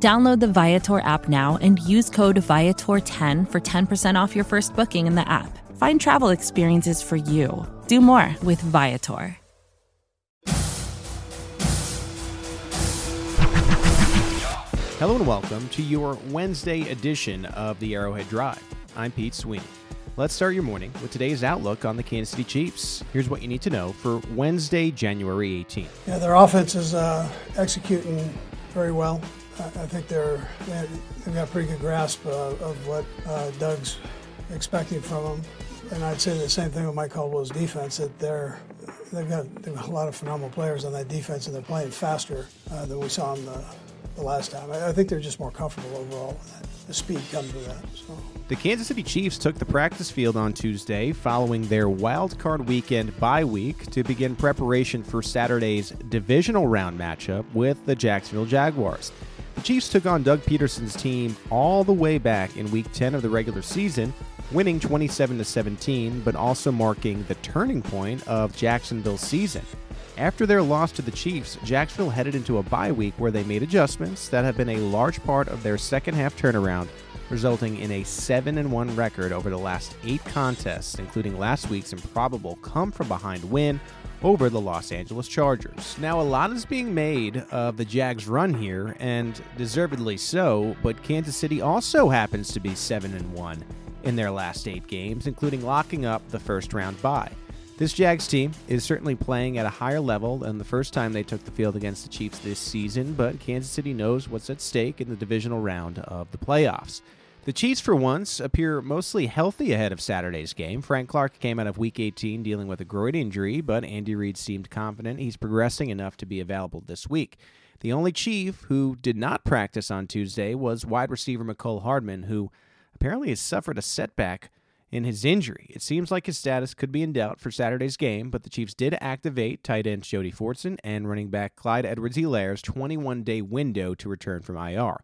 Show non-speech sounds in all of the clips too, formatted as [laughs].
Download the Viator app now and use code Viator10 for 10% off your first booking in the app. Find travel experiences for you. Do more with Viator. Hello and welcome to your Wednesday edition of the Arrowhead Drive. I'm Pete Sweeney. Let's start your morning with today's outlook on the Kansas City Chiefs. Here's what you need to know for Wednesday, January 18th. Yeah, their offense is uh, executing very well. I think they're they've got a pretty good grasp uh, of what uh, Doug's expecting from them, and I'd say the same thing with Mike Caldwell's defense. That they're they've got, they've got a lot of phenomenal players on that defense, and they're playing faster uh, than we saw them the, the last time. I, I, think they're just more comfortable overall. The speed comes with that. So. The Kansas City Chiefs took the practice field on Tuesday following their wild card weekend bye week to begin preparation for Saturday's divisional round matchup with the Jacksonville Jaguars. The Chiefs took on Doug Pederson's team all the way back in week 10 of the regular season, winning 27 17, but also marking the turning point of Jacksonville's season. After their loss to the Chiefs, Jacksonville headed into a bye week where they made adjustments that have been a large part of their second half turnaround, resulting in a 7 and 1 record over the last eight contests, including last week's improbable come from behind win over the Los Angeles Chargers. Now, a lot is being made of the Jags' run here, and deservedly so, but Kansas City also happens to be 7 and 1 in their last eight games, including locking up the first round bye. This Jags team is certainly playing at a higher level than the first time they took the field against the Chiefs this season, but Kansas City knows what's at stake in the divisional round of the playoffs. The Chiefs, for once, appear mostly healthy ahead of Saturday's game. Frank Clark came out of Week 18 dealing with a groin injury, but Andy Reid seemed confident he's progressing enough to be available this week. The only Chief who did not practice on Tuesday was wide receiver Mecole Hardman, who apparently has suffered a setback in his injury. It seems like his status could be in doubt for Saturday's game, but the Chiefs did activate tight end Jody Fortson and running back Clyde Edwards-Helaire's 21 day window to return from IR.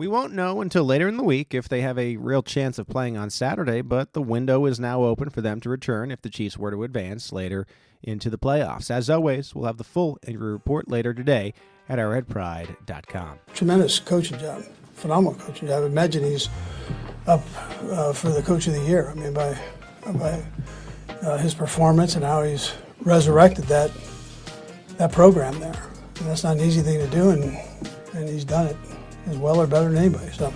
We won't know until later in the week if they have a real chance of playing on Saturday, but the window is now open for them to return if the Chiefs were to advance later into the playoffs. As always, we'll have the full injury report later today at arrowheadpride.com. Tremendous coaching job, phenomenal coaching job. Imagine he's up uh, for the coach of the year. I mean, by by uh, his performance and how he's resurrected that that program there. And that's not an easy thing to do, and and he's done it as well or better than anybody. So.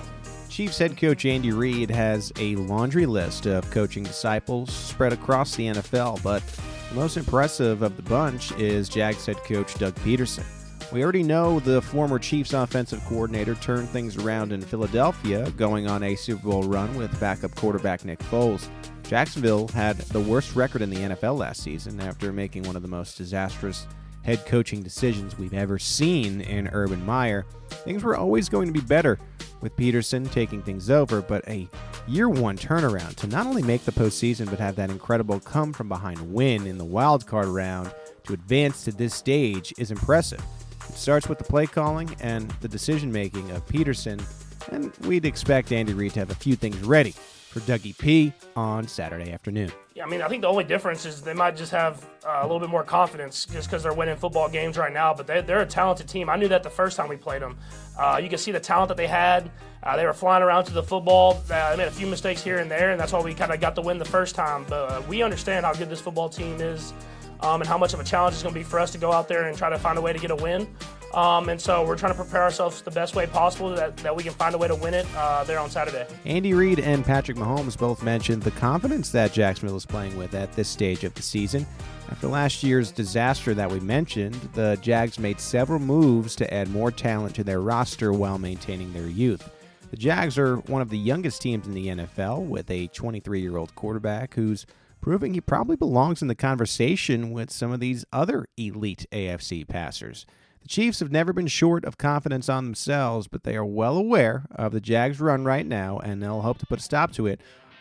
Chiefs head coach Andy Reid has a laundry list of coaching disciples spread across the NFL, but the most impressive of the bunch is Jags head coach Doug Pederson. We already know the former Chiefs offensive coordinator turned things around in Philadelphia, going on a Super Bowl run with backup quarterback Nick Foles. Jacksonville had the worst record in the NFL last season after making one of the most disastrous head coaching decisions we've ever seen in Urban Meyer. Things were always going to be better with Pederson taking things over, but a year one turnaround to not only make the postseason but have that incredible come from behind win in the wild card round to advance to this stage is impressive. It starts with the play calling and the decision making of Pederson, and we'd expect Andy Reid to have a few things ready for Dougie P on Saturday afternoon. Yeah, I mean, I think the only difference is they might just have uh, a little bit more confidence just because they're winning football games right now. But they, are a talented team. I knew that the first time we played them. Uh, you can see the talent that they had. Uh, they were flying around to the football. Uh, they made a few mistakes here and there, and that's why we kind of got the win the first time. But uh, we understand how good this football team is um, and how much of a challenge it's going to be for us to go out there and try to find a way to get a win. Um, and so we're trying to prepare ourselves the best way possible that, that we can find a way to win it uh, there on Saturday. Andy Reid and Patrick Mahomes both mentioned the confidence that Jacksonville is playing with at this stage of the season. After last year's disaster that we mentioned, the Jags made several moves to add more talent to their roster while maintaining their youth. The Jags are one of the youngest teams in the NFL with a 23 year old quarterback who's proving he probably belongs in the conversation with some of these other elite AFC passers. The Chiefs have never been short of confidence on themselves, but they are well aware of the Jags' run right now, and they'll hope to put a stop to it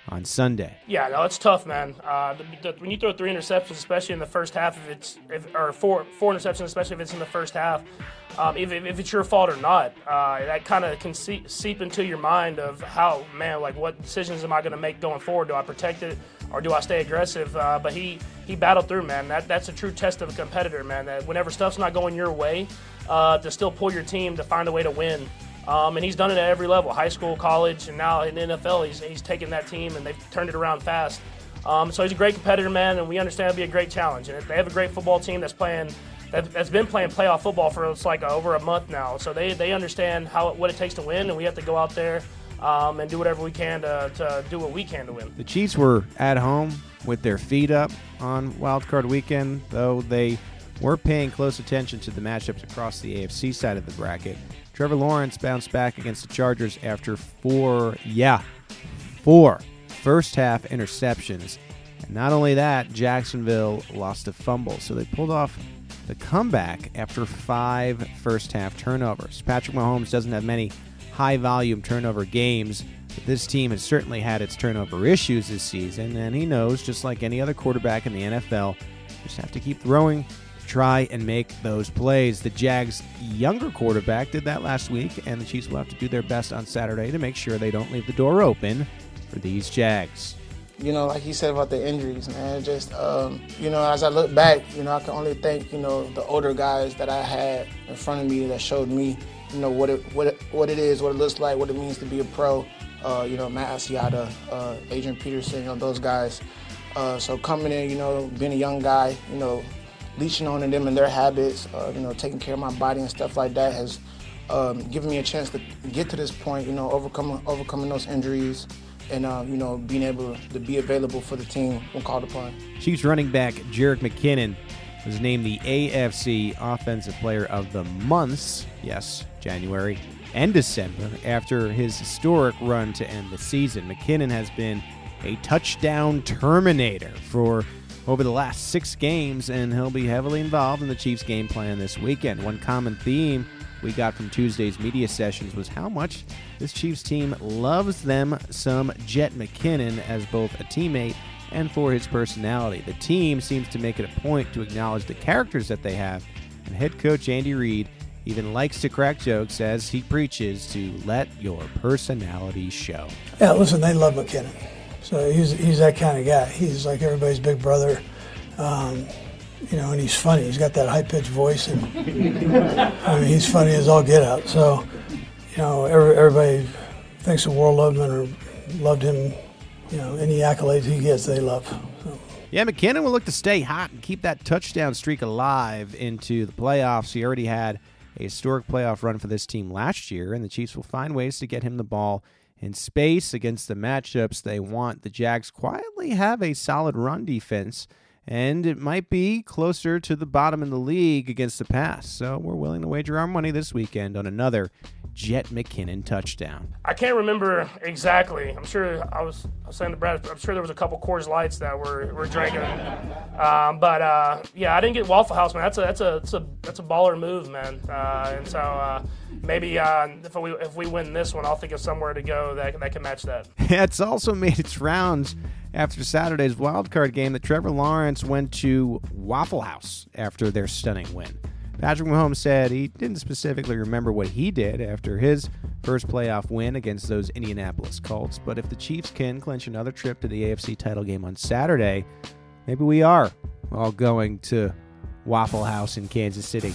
on Sunday. Yeah, no, it's tough, man. Uh, the, the, when you throw three interceptions, especially in the first half, if it's if, or four four interceptions, especially if it's in the first half, um, if, if it's your fault or not, uh, that kind of can see, seep into your mind of how, man, like what decisions am I going to make going forward? Do I protect it or do I stay aggressive? Uh, but he he battled through, man. That that's a true test of a competitor, man. That whenever stuff's not going your way, uh, to still pull your team to find a way to win. Um, and he's done it at every level high school, college, and now in the NFL. He's, he's taken that team and they've turned it around fast. Um, so he's a great competitor, man, and we understand it'll be a great challenge. And they have a great football team that's playing. That's been playing playoff football for it's like over a month now, so they, they understand how what it takes to win, and we have to go out there um, and do whatever we can to, to do what we can to win. The Chiefs were at home with their feet up on Wild Card Weekend, though they were paying close attention to the matchups across the AFC side of the bracket. Trevor Lawrence bounced back against the Chargers after four, yeah, four first half interceptions. And not only that, Jacksonville lost a fumble, so they pulled off the comeback after five first half turnovers. Patrick Mahomes doesn't have many high volume turnover games, but this team has certainly had its turnover issues this season, and he knows, just like any other quarterback in the NFL, just have to keep throwing try and make those plays. The Jags' younger quarterback did that last week, and the Chiefs will have to do their best on Saturday to make sure they don't leave the door open for these Jags. You know, like he said about the injuries, man. Just um, you know, as I look back, you know, I can only thank you know the older guys that I had in front of me that showed me, you know, what it what it, what it is, what it looks like, what it means to be a pro. Uh, you know, Matt Asiata, uh, Adrian Peterson, you know, those guys. Uh, so coming in, you know, being a young guy, you know, leeching on them and their habits, uh, you know, taking care of my body and stuff like that has um, given me a chance to get to this point, you know, overcoming overcoming those injuries and uh, you know being able to be available for the team when called upon. Chiefs running back Jerick McKinnon was named the AFC Offensive Player of the Months, yes, January and December, after his historic run to end the season. McKinnon has been a touchdown terminator for over the last six games, and he'll be heavily involved in the Chiefs' game plan this weekend. One common theme we got from Tuesday's media sessions was how much this Chiefs team loves them some Jet McKinnon as both a teammate and for his personality. The team seems to make it a point to acknowledge the characters that they have, and head coach Andy Reid even likes to crack jokes as he preaches to let your personality show. Yeah, listen, they love McKinnon. So he's, he's that kind of guy. He's like everybody's big brother. Um, you know, and he's funny. He's got that high pitched voice, and [laughs] I mean, he's funny as all get out. So, you know, every, everybody thinks the world of him or loved him. You know, any accolades he gets, they love. So. Yeah, McKinnon will look to stay hot and keep that touchdown streak alive into the playoffs. He already had a historic playoff run for this team last year, and the Chiefs will find ways to get him the ball in space against the matchups they want. The Jags quietly have a solid run defense, and it might be closer to the bottom in the league against the pass. So we're willing to wager our money this weekend on another Jet McKinnon touchdown. I can't remember exactly. I'm sure I was, I was saying to Brad. I'm sure there was a couple Coors Lights that were were drinking. Um, but uh, yeah, I didn't get Waffle House, man. That's a that's a that's a that's a baller move, man. Uh, and so uh, maybe uh, if we if we win this one, I'll think of somewhere to go that that can match that. [laughs] it's also made its rounds after Saturday's wild card game that Trevor Lawrence went to Waffle House after their stunning win. Patrick Mahomes said he didn't specifically remember what he did after his first playoff win against those Indianapolis Colts, but if the Chiefs can clinch another trip to the AFC title game on Saturday, maybe we are all going to Waffle House in Kansas City.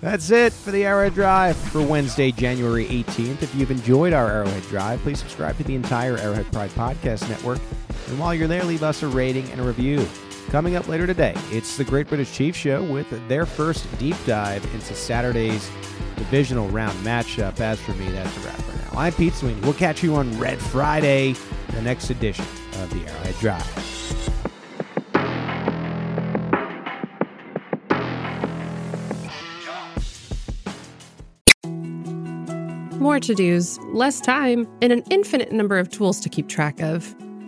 That's it for the Arrowhead Drive for Wednesday, January 18th. If you've enjoyed our Arrowhead Drive, please subscribe to the entire Arrowhead Pride Podcast Network. And while you're there, leave us a rating and a review. Coming up later today, it's the Great British Chief Show with their first deep dive into Saturday's divisional round matchup. As for me, that's a wrap for now. I'm Pete Sweeney. We'll catch you on Red Friday, the next edition of the Arrowhead Drive. More to dos, less time, and an infinite number of tools to keep track of.